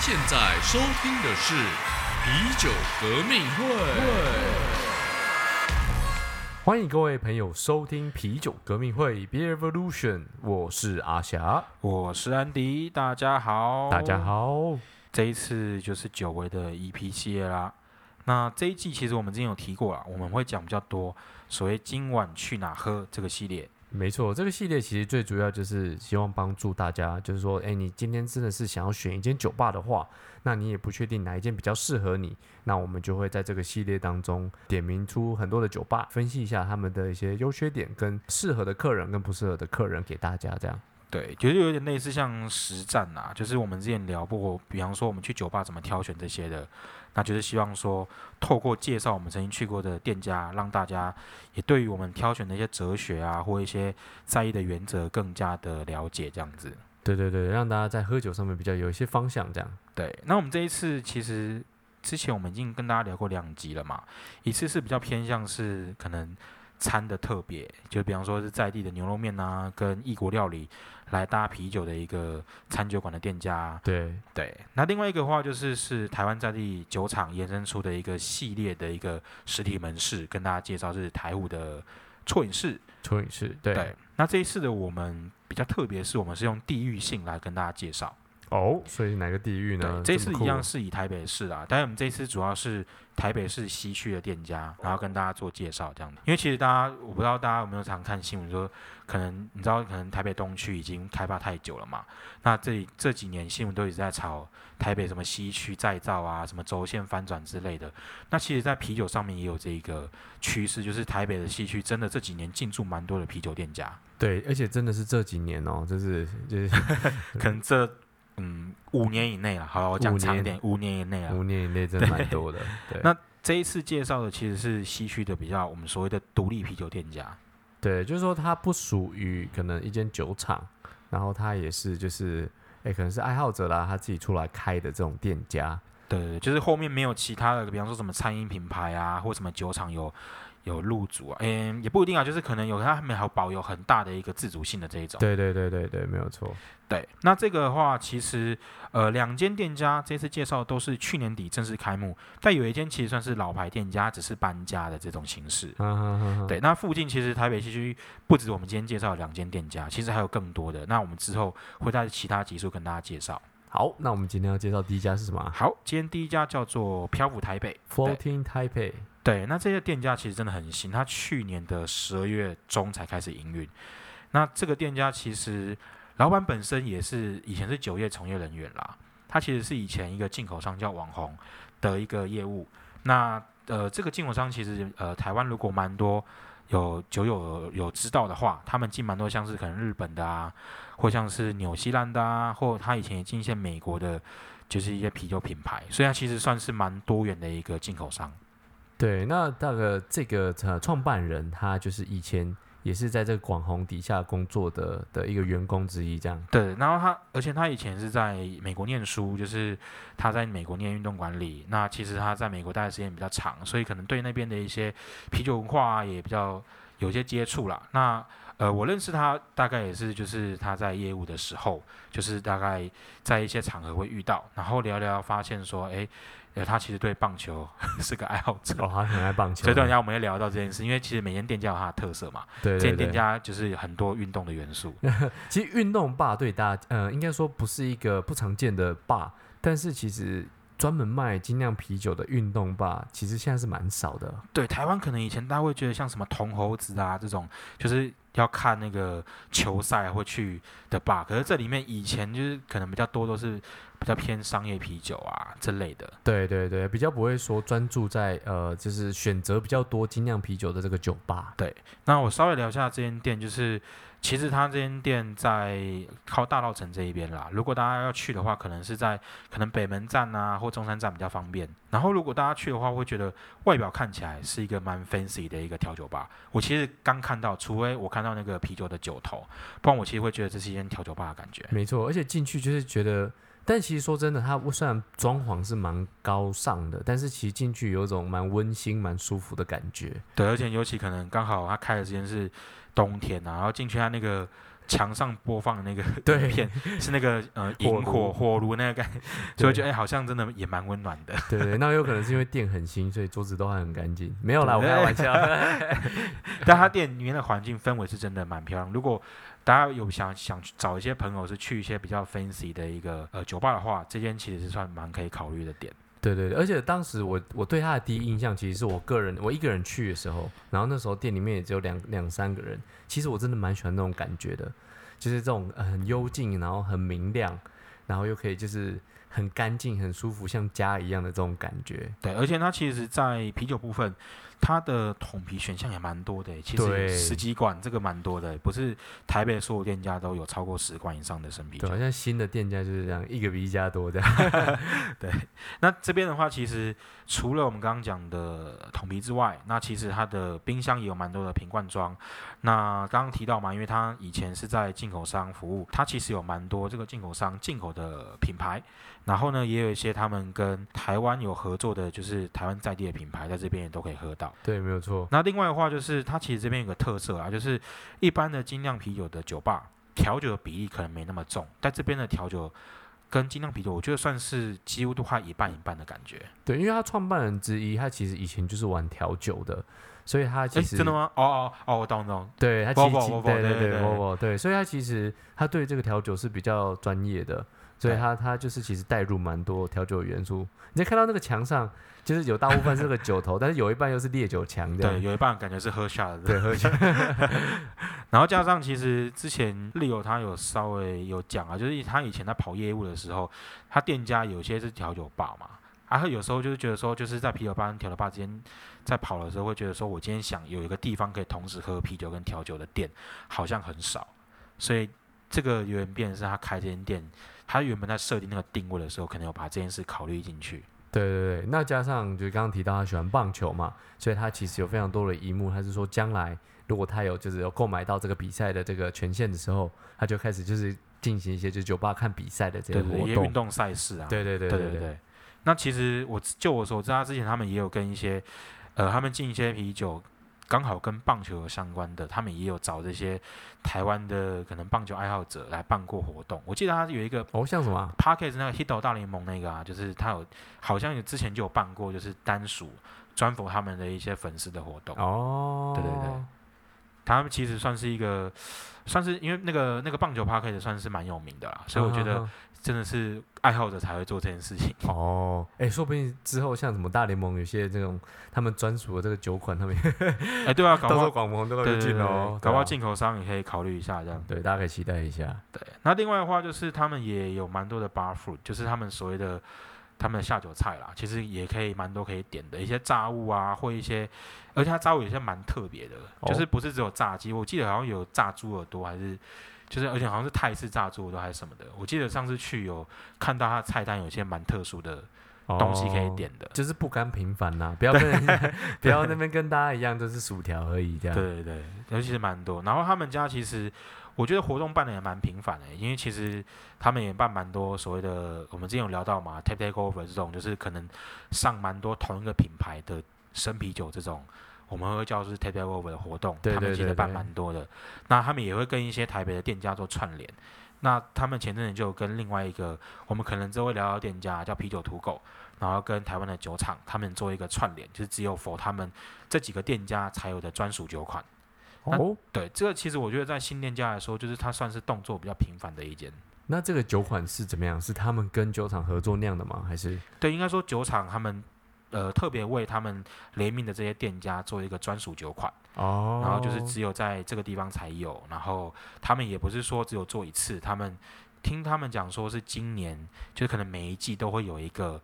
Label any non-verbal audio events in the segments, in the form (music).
您现在收听的是啤酒革命会。欢迎各位朋友收听啤酒革命会 Beer Revolution，我是阿霞，我是安迪，大家好，大家。好。这一次就是久违的 EP 系列啦。那这一季其实我们之前有提过啦，我们会讲比较多所谓今晚去哪喝这个系列。没错，这个系列其实最主要就是希望帮助大家，就是说，哎，你今天真的是想要选一间酒吧的话，那你也不确定哪一间比较适合你，那我们就会在这个系列当中点名出很多的酒吧，分析一下他们的一些优缺点跟适合的客人跟不适合的客人给大家这样。对，就是有点类似像实战啊，就是我们之前聊过，比方说我们去酒吧怎么挑选这些的，那就是希望说透过介绍我们曾经去过的店家，让大家也对于我们挑选的一些哲学啊，或一些在意的原则更加的了解，这样子。对对对，让大家在喝酒上面比较有一些方向这样。对，那我们这一次其实之前我们已经跟大家聊过两集了嘛，一次是比较偏向是可能餐的特别，就比方说是在地的牛肉面啊，跟异国料理来搭啤酒的一个餐酒馆的店家。对，对，那另外一个话就是是台湾在地酒厂延伸出的一个系列的一个实体门市，跟大家介绍是台虎的错饮室。错饮室，对。对，那这一次的我们比较特别，是我们是用地域性来跟大家介绍。哦，所以哪个地域呢？对，这次一样是以台北市啊，但是我们这次主要是台北市西区的店家，然后跟大家做介绍这样的。因为其实大家，我不知道大家有没有常看新闻说，可能你知道，可能台北东区已经开发太久了嘛，那这这几年新闻都一直在炒台北什么西区再造啊，什么轴线翻转之类的。那其实，在啤酒上面也有这一个趋势，就是台北的西区真的这几年进驻蛮多的啤酒店家，对，而且真的是这几年哦，就是就是 (laughs) (laughs) 可能这嗯五年以内了。好了，我讲长一点，五年以内啊。五年以内真的蛮多的。对，那这一次介绍的其实是西区的比较我们所谓的独立啤酒店家。对，就是说它不属于可能一间酒厂，然后它也是就是，哎，可能是爱好者啦，他自己出来开的这种店家。对就是后面没有其他的，比方说什么餐饮品牌啊，或什么酒厂有有入主啊，嗯，也不一定啊，就是可能有他们还有保有很大的一个自主性的这一种。对对对对对，没有错。对，那这个的话，其实呃，两间店家这次介绍都是去年底正式开幕，但有一间其实算是老牌店家，只是搬家的这种形式。嗯对，那附近其实台北西区不止我们今天介绍两间店家，其实还有更多的。那我们之后会在其他集数跟大家介绍。好，那我们今天要介绍第一家是什么啊好，今天第一家叫做漂浮台北。对？Fourteen Taipei。对，那这些店家其实真的很新，它去年的十二月中才开始营运。那这个店家其实老板本身也是以前是酒业从业人员啦，他其实是以前一个进口商叫网红的一个业务。那呃，这个进口商其实呃，台湾如果蛮多有酒友有知道的话，他们进蛮多像是可能日本的啊，或像是纽西兰的啊，或他以前也进一些美国的，就是一些啤酒品牌，所以它其实算是蛮多元的一个进口商。对，那那个这个呃创办人他就是以前也是在这个广红底下工作的的一个员工之一，这样。对，然后他，而且他以前是在美国念书，就是他在美国念运动管理。那其实他在美国待的时间比较长，所以可能对那边的一些啤酒文化、也比较有些接触啦。那呃，我认识他大概也是就是他在业务的时候，就是大概在一些场合会遇到，然后聊聊发现说，哎，呃，他其实对棒球 (laughs) 是个爱好者。哦，他很爱棒球。所以等一下我们会聊到这件事，因为其实每间店家有它的特色嘛，对对这间店对。家就是很多运动的元素。(laughs) 其实运动吧对大家，呃，应该说不是一个不常见的吧，但是其实专门卖精酿啤酒的运动吧，其实现在是蛮少的。对，台湾可能以前大家会觉得像什么铜猴子啊这种，就是要看那个球赛会去的吧。可是这里面以前就是可能比较多都是比较偏商业啤酒啊这类的。对对对，比较不会说专注在呃，就是选择比较多精酿啤酒的这个酒吧。对那我稍微聊一下这间店，就是其实它这间店在靠大道城这一边啦。如果大家要去的话，可能是在可能北门站啊或中山站比较方便。然后如果大家去的话，会觉得外表看起来是一个蛮 fancy 的一个调酒吧。我其实刚看到，除非我看到那个啤酒的酒头，不然我其实会觉得这是一间调酒吧的感觉。没错，而且进去就是觉得，但其实说真的，它虽然装潢是蛮高尚的，但是其实进去有种蛮温馨、蛮舒服的感觉。对，而且尤其可能刚好它开的时间是冬天啊，然后进去它那个墙上播放的那个 (laughs) 片是那个呃萤火火炉那个感觉，所以我觉得哎、好像真的也蛮温暖的。对对，那有可能是因为店很新，所以桌子都还很干净。没有啦，我开玩笑。(laughs) 但他店里面的环境氛围是真的蛮漂亮。如果大家有想想去找一些朋友是去一些比较 fancy 的一个呃酒吧的话，这间其实是算蛮可以考虑的点。对对对，而且当时我我对他的第一印象，其实是我个人我一个人去的时候，然后那时候店里面也只有两两三个人，其实我真的蛮喜欢那种感觉的，就是这种很幽静，然后很明亮，然后又可以就是很干净、很舒服，像家一样的这种感觉。对，而且它其实，在啤酒部分，它的桶皮选项也蛮多的。其实十几罐这个蛮多的，不是台北所有店家都有超过十罐以上的生啤酒对，好。像新的店家就是这样，一个比一家多这样。(laughs) 那这边的话，其实除了我们刚刚讲的桶皮之外，那其实它的冰箱也有蛮多的瓶罐装。那刚刚提到嘛，因为它以前是在进口商服务，它其实有蛮多这个进口商进口的品牌。然后呢，也有一些他们跟台湾有合作的，就是台湾在地的品牌，在这边也都可以喝到。对，没有错。那另外的话，就是它其实这边有个特色啊，就是一般的精酿啤酒的酒吧调酒的比例可能没那么重，但这边的调酒跟精酿啤酒，我觉得算是几乎都快一半一半的感觉。对，因为他创办人之一，他其实以前就是玩调酒的，所以他其哎，实真的吗？哦哦哦，我懂懂。对他其实对对对对对对，所以他其实他对这个调酒是比较专业的，所以他他就是其实带入蛮多调酒元素。你再看到那个墙上，就是有大部分是那个酒头，(laughs) 但是有一半又是烈酒墙的对，有一半感觉是喝下的。对，喝起来 (laughs) 然后加上其实之前利友他有稍微有讲啊，就是他以前在跑业务的时候，他店家有些是调酒吧嘛，然后有时候就是觉得说，就是在啤酒吧跟调酒吧之间在跑的时候，会觉得说我今天想有一个地方可以同时喝啤酒跟调酒的店，好像很少，所以这个有点变成是他开这间店，他原本在设定那个定位的时候，可能有把这件事考虑进去。对对对，那加上就是刚刚提到他喜欢棒球嘛，所以他其实有非常多的一幕，他是说将来如果他有就是有购买到这个比赛的这个权限的时候，他就开始就是进行一些就是酒吧看比赛的这些活动运。动赛事啊，对对对对对对对。那其实我就我所知，他之前他们也有跟一些，呃，他们进一些啤酒，刚好跟棒球有相关的，他们也有找这些台湾的可能棒球爱好者来办过活动。我记得他有一个哦，像什么啊？p a r k e s 那个 Hito 大联盟那个啊，就是他有好像有之前就有办过，就是单属专服他们的一些粉丝的活动。哦，对对对他们其实算是一个，算是因为那个那个棒球 p a r k e s 算是蛮有名的啦，所以我觉得真的是爱好者才会做这件事情。哦，哎，说不定之后像什么大联盟有些这种他们专属的这个酒款，他们也哎，对啊，(laughs) 搞到时候不好广盟都会对对对对进哦，搞不好对啊进口商也可以考虑一下这样。对，大家可以期待一下。对，那另外的话就是他们也有蛮多的 bar food，就是他们所谓的他们的下酒菜啦，其实也可以蛮多可以点的一些炸物啊，或一些，而且它炸物有些蛮特别的，哦就是不是只有炸鸡，我记得好像有炸猪耳朵，还是就是而且好像是泰式炸猪耳朵还是什么的，我记得上次去有看到它的菜单有些蛮特殊的东西可以哦点的。就是不甘平凡呐、不要跟 (laughs) 不要那边跟大家一样都是薯条而已这样。对对对，尤其是蛮多。然后他们家其实我觉得活动办的也蛮频繁的，因为其实他们也办蛮多所谓的，我们之前有聊到嘛，take take over 这种，就是可能上蛮多同一个品牌的生啤酒这种。我们会叫是 tap take over 的活动，对他们其实办蛮多的。那他们也会跟一些台北的店家做串联。那他们前阵子就有跟另外一个，我们可能之后会聊到店家叫啤酒土狗，然后跟台湾的酒厂他们做一个串联，就是只有 for 他们这几个店家才有的专属酒款。哦，对，这个其实我觉得在新店家来说，就是它算是动作比较频繁的一间。那这个酒款是怎么样？是他们跟酒厂合作酿的吗？还是对，应该说酒厂他们呃特别为他们联名的这些店家做一个专属酒款，哦？然后就是只有在这个地方才有，然后他们也不是说只有做一次，他们听他们讲说是今年就是可能每一季都会有一个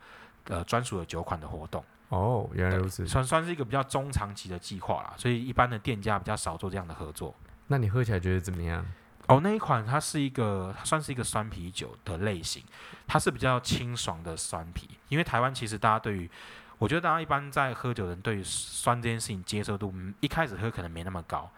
呃专属的酒款的活动，哦，原来如此。算算是一个比较中长期的计划啦，所以一般的店家比较少做这样的合作。那你喝起来觉得怎么样？哦，那一款它是一个，它算是一个酸啤酒的类型，它是比较清爽的酸啤。因为台湾其实大家对于，我觉得大家一般在喝酒的人对于酸这件事情接受度，嗯一开始喝可能没那么高，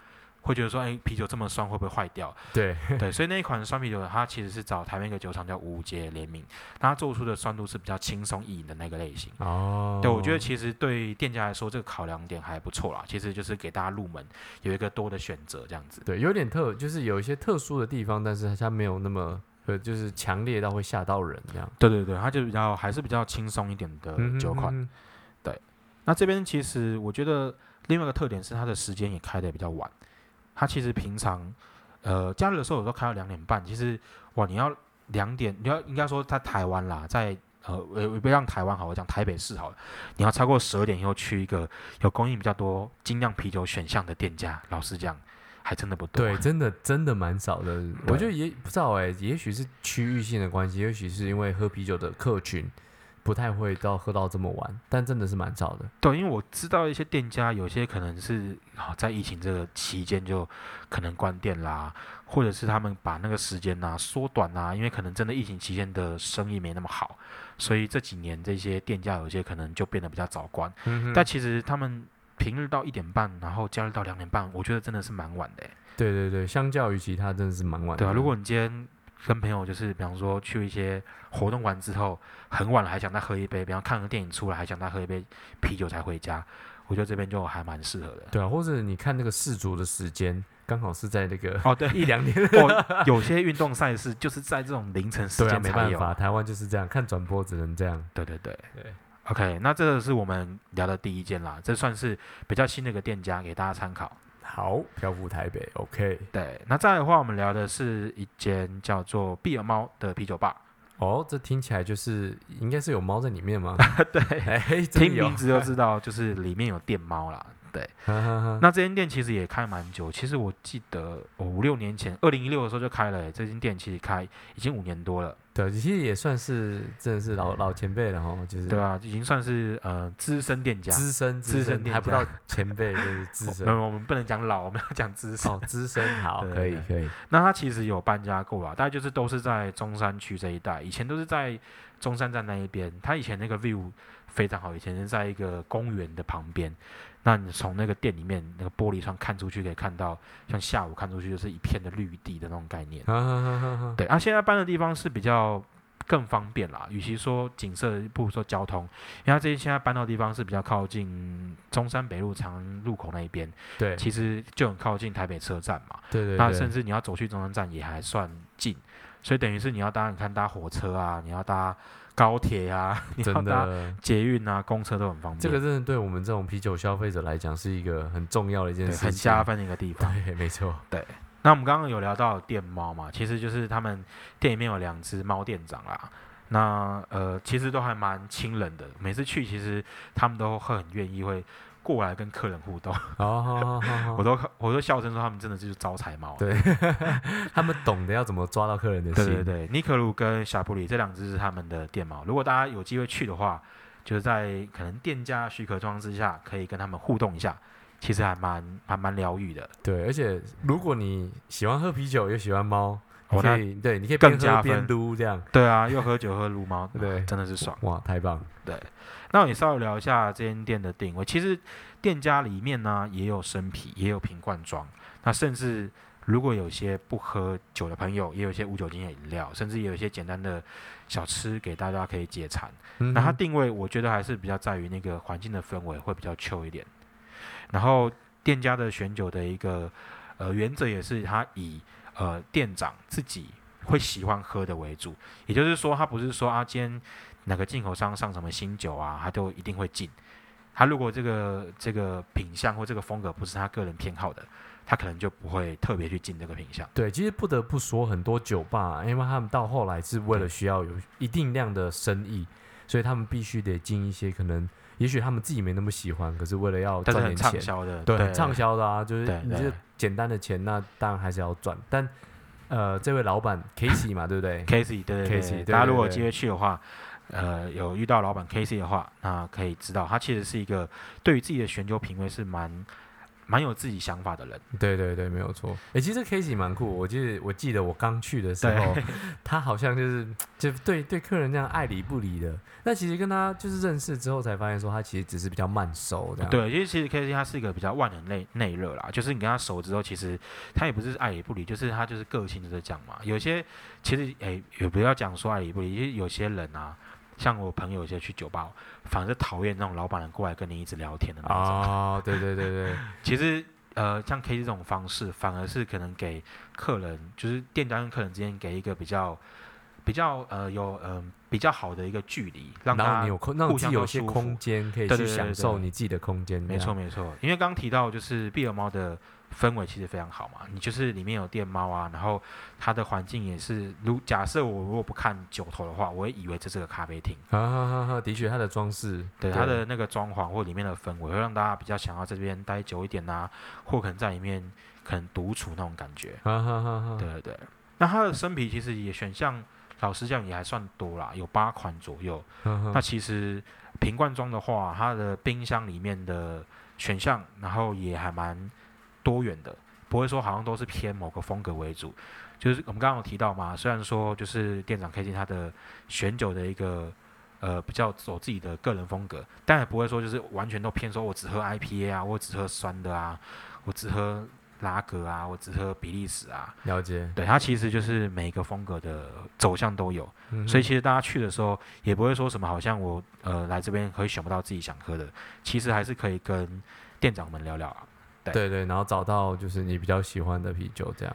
会觉得说，哎，啤酒这么酸会不会坏掉？对，对，所以那一款酸啤酒它其实是找台湾一个酒厂叫五节联名，它做出的酸度是比较轻松易饮的那个类型。哦，对，我觉得其实对店家来说，这个考量点还不错啦。其实就是给大家入门有一个多的选择，这样子。对，有点特，就是有一些特殊的地方，但是它没有那么呃，就是强烈到会吓到人这样。对对对，它就比较还是比较轻松一点的酒款。嗯那这边其实我觉得另外一个特点是它的时间也开的比较晚。它其实平常呃假日的时候有时候开到两点半，其实哇你要两点你要应该说在台湾啦，在呃呃不要让台湾好，我讲台北市好了，你要超过十二点以后去一个有供应比较多精酿啤酒选项的店家，老实讲还真的不多。对，真的真的蛮少的。我觉得也不知道哎、也许是区域性的关系，也许是因为喝啤酒的客群不太会到喝到这么晚，但真的是蛮少的。对，因为我知道一些店家有些可能是啊在疫情这个期间就可能关店啦，或者是他们把那个时间呐、缩短啦，因为可能真的疫情期间的生意没那么好，所以这几年这些店家有些可能就变得比较早关。嗯但其实他们平日到一点半，然后假日到两点半，我觉得真的是蛮晚的欸。对对对，相较于其他真的是蛮晚的。对啊，如果你今天跟朋友就是比方说去一些活动完之后很晚了还想再喝一杯，比方看个电影出来还想再喝一杯啤酒才回家，我觉得这边就还蛮适合的。对啊，或者你看那个世足的时间，刚好是在那个哦，对，一两点。哦，(laughs) 有些运动赛事就是在这种凌晨时间才有。没办法，台湾就是这样，看转播只能这样。对对对对 OK，那这个是我们聊的第一间啦，这算是比较新的一个店家，给大家参考。好，漂浮台北，OK。对，那再来的话，我们聊的是一间叫做碧尔猫的啤酒吧。哦，这听起来就是应该是有猫在里面吗？(laughs) (laughs) 对，听名字就知道，就是里面有电猫啦。对，那这间店其实也开蛮久，其实我记得我五六年前，二零一六的时候就开了欸，这间店其实开已经五年多了。对，其实也算是真的是老老前辈了哈，就是对啊，已经算是呃资深店家。资深资深店家还不到前辈，就是资深。有，我们不能讲老，我们要讲资深。哦，资深好，可以可以。那他其实有搬家过啊，大概就是都是在中山区这一带，以前都是在中山站那一边。他以前那个 view 非常好，以前是在一个公园的旁边。那你从那个店里面那个玻璃窗看出去，可以看到像下午看出去就是一片的绿地的那种概念。对，啊，现在搬的地方是比较更方便啦，与其说景色，不如说交通，因为它这些现在搬到的地方是比较靠近中山北路长安路口那一边，对其实就很靠近台北车站嘛。对对对，那甚至你要走去中山站也还算近，所以等于是你要搭，你看搭火车啊，你要搭高铁啊，你要真搭，捷运啊，公车都很方便，这个真的对我们这种啤酒消费者来讲是一个很重要的一件事情，很加分的一个地方。(laughs) 对，没错。对那我们刚刚有聊到电猫嘛，其实就是他们店里面有两只猫店长啦。那呃，其实都还蛮亲人的，每次去其实他们都会很愿意会过来跟客人互动，好好好好。好，我都我都笑称说他们真的就是招财猫。对他们懂得要怎么抓到客人的心。对。对。对，尼克鲁跟小布里这两只是他们的电猫。如果大家有机会去的话，就是在可能店家许可状况之下，可以跟他们互动一下，其实还蛮还蛮疗愈的。对，而且如果你喜欢喝啤酒也喜欢猫，你哦可以对，你可以更边喝边加分撸这样，对啊，又喝酒喝撸猫，对真的是爽。哇，太棒！对那我也稍微聊一下这间店的定位。其实店家里面呢也有生啤，也有瓶罐装。那甚至如果有些不喝酒的朋友，也有一些无酒精的饮料，甚至也有一些简单的小吃给大家可以解馋。嗯那它定位，我觉得还是比较在于那个环境的氛围会比较 chill 一点。然后店家的选酒的一个呃原则也是，它以呃店长自己会喜欢喝的为主，也就是说，他不是说啊，今天哪个进口商上什么新酒啊，他都一定会进。他如果这个这个品相或这个风格不是他个人偏好的，他可能就不会特别去进这个品相。对，其实不得不说，很多酒吧，因为他们到后来是为了需要有一定量的生意，所以他们必须得进一些可能，也许他们自己没那么喜欢，可是为了要赚点钱，畅销的，对，很畅销的啊，就是你这简单的钱，那当然还是要赚。但呃，这位老板 Casey 嘛，对不对？Casey，对对 Casey，大家如果有机会去的话，呃，有遇到老板 Casey 的话，那可以知道他其实是一个对于自己的选酒品味是蛮蛮有自己想法的人。对对对，没有错。哎、其实 k a s e y 蛮酷，我记得我记得我刚去的时候，他好像就是就对对客人这样爱理不理的。那其实跟他就是认识之后才发现，说他其实只是比较慢熟这样。对，因为其实 K C 他是一个比较万人内内热啦，就是你跟他熟之后，其实他也不是爱理不理，就是他就是个性就是这样嘛。有些其实诶、也不要讲说爱理不理，因为有些人啊，像我朋友有些去酒吧，反而是讨厌那种老板人过来跟你一直聊天的那种。哦，对对对对，(laughs) 其实呃，像 K C 这种方式，反而是可能给客人，就是店家跟客人之间给一个比较比较呃有嗯、比较好的一个距离，让他你有空，让互相自己有些空间可以去享受你自己的空间。没错，没错，因为刚刚提到就是碧尔猫的氛围其实非常好嘛，你就是里面有电猫啊，然后它的环境也是，如假设我如果不看九头的话，我会以为这是个咖啡厅，哈哈哈哈，的确，它的装饰，对它的那个装潢或里面的氛围，会让大家比较想要在这边待久一点呐、或可能在里面可能独处那种感觉，啊哈哈哈，对对对。那它的生啤其实也选项，老实讲也还算多啦，有八款左右。那其实瓶罐装的话，它的冰箱里面的选项，然后也还蛮多元的，不会说好像都是偏某个风格为主。就是我们刚刚有提到嘛，虽然说就是店长 K G 他的选酒的一个呃比较走自己的个人风格，但也不会说就是完全都偏说我只喝 IPA 啊，我只喝酸的啊，我只喝拉格啊，我只喝比利时啊。了解，对，它其实就是每一个风格的走向都有。嗯所以其实大家去的时候也不会说什么，好像我呃来这边可以选不到自己想喝的，其实还是可以跟店长们聊聊啊。对对，然后找到就是你比较喜欢的啤酒，这样。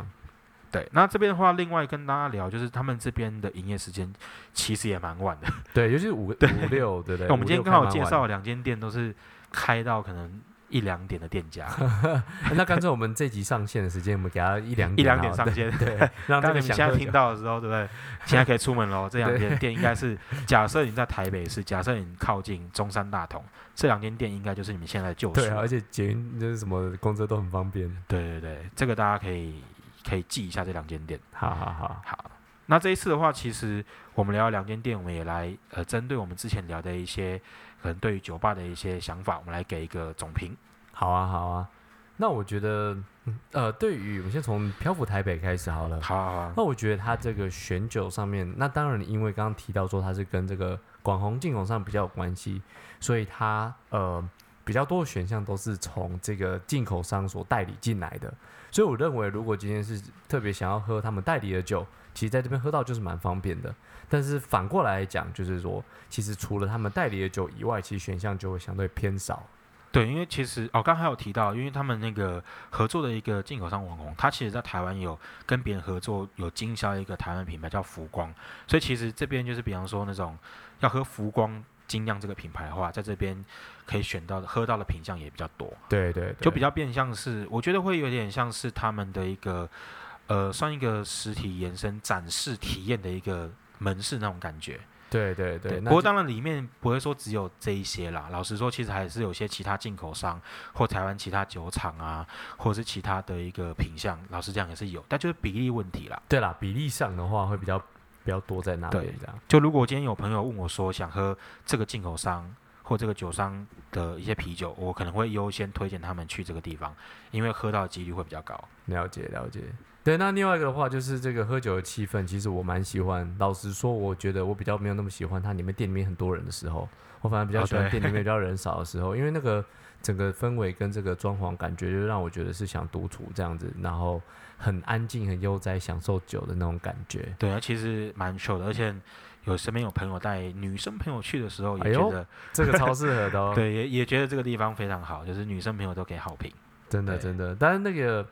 对，那这边的话，另外跟大家聊，就是他们这边的营业时间其实也蛮晚的。对，尤其是五五六，对不对？我们今天刚好介绍两间店都是开到可能一两点的店家，(laughs) 那干脆我们这集上线的时间，我们给他一两 (laughs) 一两点上线。对，对 (laughs) 让你们现在听到的时候，对不对？现在可以出门喽。这两间店应该是，假设你在台北市，假设你靠近中山大同，这两间店应该就是你们现在的救赎。对啊，而且捷运就是什么公车都很方便。对对对，这个大家可以可以记一下这两间店。好好好，好，那这一次的话，其实我们聊两间店，我们也来呃，针对我们之前聊的一些可能对于酒吧的一些想法，我们来给一个总评。好啊，好啊。那我觉得，嗯呃，对于我们先从漂浮台北开始好了。好啊好啊，那我觉得它这个选酒上面，那当然因为刚刚提到说它是跟这个广红进口商比较有关系，所以它呃比较多的选项都是从这个进口商所代理进来的。所以我认为，如果今天是特别想要喝他们代理的酒，其实在这边喝到就是蛮方便的。但是反过来讲，就是说，其实除了他们代理的酒以外，其实选项就会相对偏少。对，因为其实哦，刚才有提到，因为他们那个合作的一个进口商网红，他其实在台湾有跟别人合作，有经销一个台湾品牌叫浮光，所以其实这边就是比方说那种要喝浮光精酿这个品牌的话，在这边可以选到的喝到的品相也比较多。对对对，就比较变相是，我觉得会有点像是他们的一个，呃，算一个实体延伸展示体验的一个门市那种感觉。对对对。不过当然里面不会说只有这一些啦，老实说，其实还是有些其他进口商或台湾其他酒厂啊，或者是其他的一个品相，老实讲也是有，但就是比例问题啦。对啦，比例上的话会比较比较多在那里对这样。就如果今天有朋友问我说想喝这个进口商或这个酒商的一些啤酒，我可能会优先推荐他们去这个地方，因为喝到的几率会比较高。了解了解。对，那另外一个的话就是这个喝酒的气氛，其实我蛮喜欢。老实说，我觉得我比较没有那么喜欢它里面店里面很多人的时候，我反而比较哦喜欢店里面比 (laughs) 较人少的时候，因为那个整个氛围跟这个装潢感觉，就让我觉得是想独处这样子，然后很安静、很悠哉，享受酒的那种感觉。对啊，其实蛮 show 的，而且有身边有朋友带女生朋友去的时候，也觉得、这个超适合的哦。(laughs) 对，也也觉得这个地方非常好，就是女生朋友都给好评。真的真的，但是那个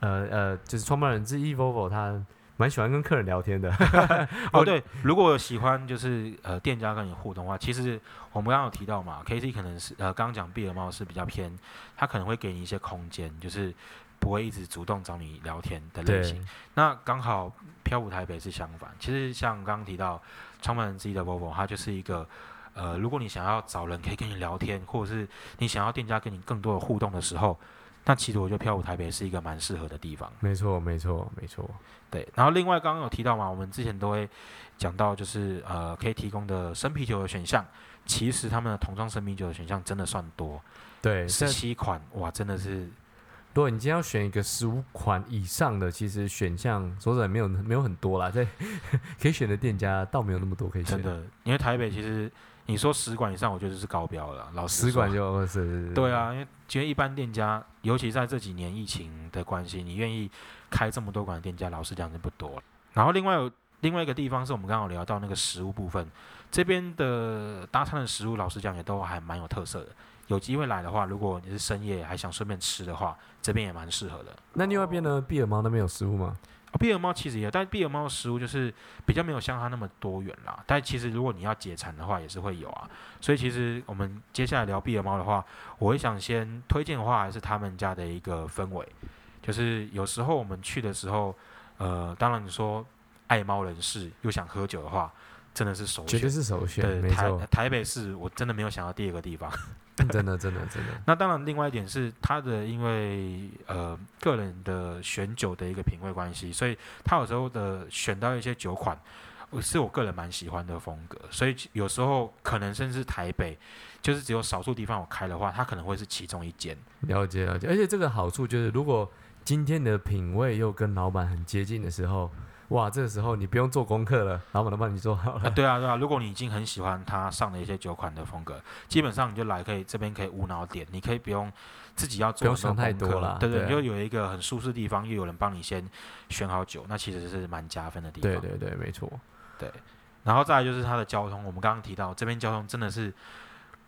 呃呃，就是创办人之一 Vovo 他蛮喜欢跟客人聊天的。(laughs) 哦，对，如果喜欢就是呃店家跟你互动的话，其实我们刚刚有提到嘛，K C 可能是呃刚刚讲碧尔猫是比较偏，他可能会给你一些空间，就是不会一直主动找你聊天的类型。那刚好漂浮台北是相反，其实像刚刚提到创办人之一的 Vovo，他就是一个。呃，如果你想要找人可以跟你聊天，或者是你想要店家跟你更多的互动的时候，那其实我觉得漂浮台北是一个蛮适合的地方。没错没错没错，对，然后另外刚刚有提到嘛，我们之前都会讲到，就是呃可以提供的生啤酒的选项，其实他们的桶装生啤酒的选项真的算多，对，十这七款，哇，真的是如果你今天要选一个十五款以上的，其实选项说实在没有没有很多啦，在 (laughs) 可以选的店家倒没有那么多可以选真。的，因为台北其实你说十馆以上，我觉得是高标了。老实十馆就是对，啊，因为其实一般店家，尤其在这几年疫情的关系，你愿意开这么多馆的店家，老实讲就不多。然后另外有另外一个地方是我们刚好聊到那个食物部分，这边的搭餐的食物，老实讲也都还蛮有特色的。有机会来的话，如果你是深夜还想顺便吃的话，这边也蛮适合的。那另外一边呢？毕尔猫那边有食物吗？哦，毕尔猫其实也有，但是毕尔猫的食物就是比较没有像它那么多元啦。但其实如果你要解馋的话，也是会有啊。所以其实我们接下来聊毕尔猫的话，我会想先推荐的话，还是他们家的一个氛围，就是有时候我们去的时候，呃，当然你说爱猫人士又想喝酒的话，真的是首选绝对选。是首选，对，台没错，台北市我真的没有想到第二个地方。真的真的真的，(laughs) 那当然，另外一点是他的因为呃个人的选酒的一个品味关系，所以他有时候的选到一些酒款，呃是我个人蛮喜欢的风格。所以有时候可能甚至台北，就是只有少数地方我开的话，它可能会是其中一间。了解了解。而且这个好处就是，如果今天的品味又跟老板很接近的时候，哇，这个时候你不用做功课了，老板都帮你做好啊，了。对啊，对啊，如果你已经很喜欢他上的一些酒款的风格，基本上你就来可以这边可以无脑点，你可以不用自己要做很多不用想太多啦对对，对啊你就有一个很舒适的地方，又有人帮你先选好酒，那其实是蛮加分的地方。对对对，没错。对，然后再来就是它的交通，我们刚刚提到这边交通真的是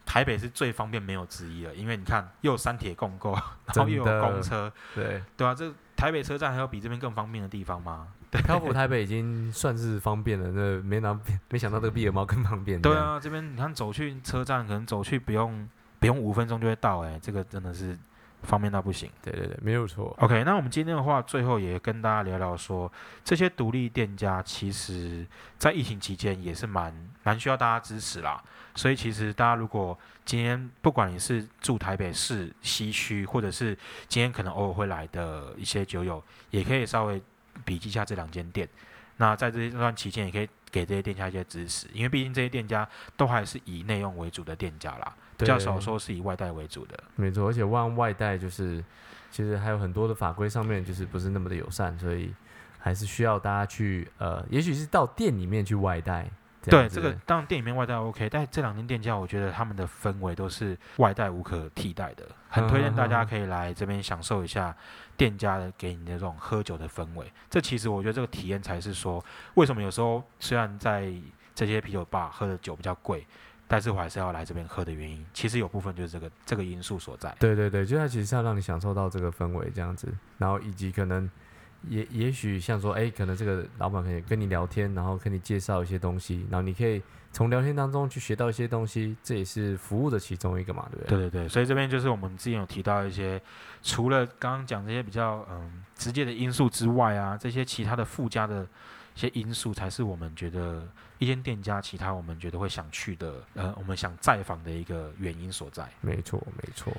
台北是最方便没有之一了，因为你看又有三铁共构，然后又有公车，对，对啊，这台北车站还有比这边更方便的地方吗？漂浮台北已经算是方便了，那没拿没想到这个毕尔猫更方便。对，(laughs) 啊，这边你看走去车站可能走去不用不用五分钟就会到、哎，这个真的是方便到不行。对对对，没有错。OK，那我们今天的话，最后也跟大家聊聊说，这些独立店家其实在疫情期间也是蛮蛮需要大家支持啦。所以其实大家如果今天不管你是住台北市西区，或者是今天可能偶尔会来的一些酒友，也可以稍微笔记下这两间店。那在这段期间，也可以给这些店家一些支持，因为毕竟这些店家都还是以内用为主的店家啦，比较少说是以外带为主的。没错，而且万外带就是，其实还有很多的法规上面就是不是那么的友善，所以还是需要大家去呃，也许是到店里面去外带。这对，这个当然店里面外带 OK，但这两间店家我觉得他们的氛围都是外带无可替代的，很推荐大家可以来这边享受一下店家的给你的这种喝酒的氛围。这其实我觉得这个体验才是说，为什么有时候虽然在这些啤酒吧喝的酒比较贵，但是我还是要来这边喝的原因，其实有部分就是这个这个因素所在。对对对，就它其实是要让你享受到这个氛围这样子，然后以及可能也也许像说，哎，可能这个老板可以跟你聊天，然后跟你介绍一些东西，然后你可以从聊天当中去学到一些东西，这也是服务的其中一个嘛，对不对？对对对，所以这边就是我们之前有提到一些，除了刚刚讲这些比较嗯直接的因素之外啊，这些其他的附加的一些因素，才是我们觉得一间店家其他我们觉得会想去的，呃，我们想再访的一个原因所在。没错没错。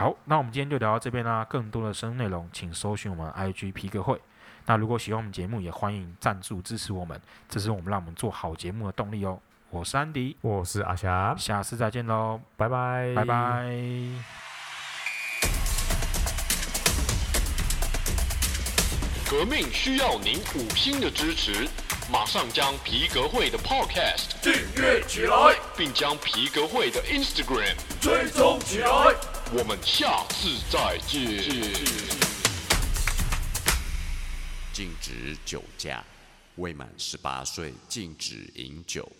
好，那我们今天就聊到这边啦。更多的深入内容，请搜寻我们 IG 皮革会。那如果喜欢我们节目，也欢迎赞助支持我们，这是我们让我们做好节目的动力哦。我是安迪，我是阿霞，下次再见喽，拜拜，拜拜。革命需要您五星的支持，马上将皮革会的 Podcast 订阅起来，并将皮革会的 Instagram，追踪起来。我们下次再见。禁止酒驾，未满十八岁禁止饮酒。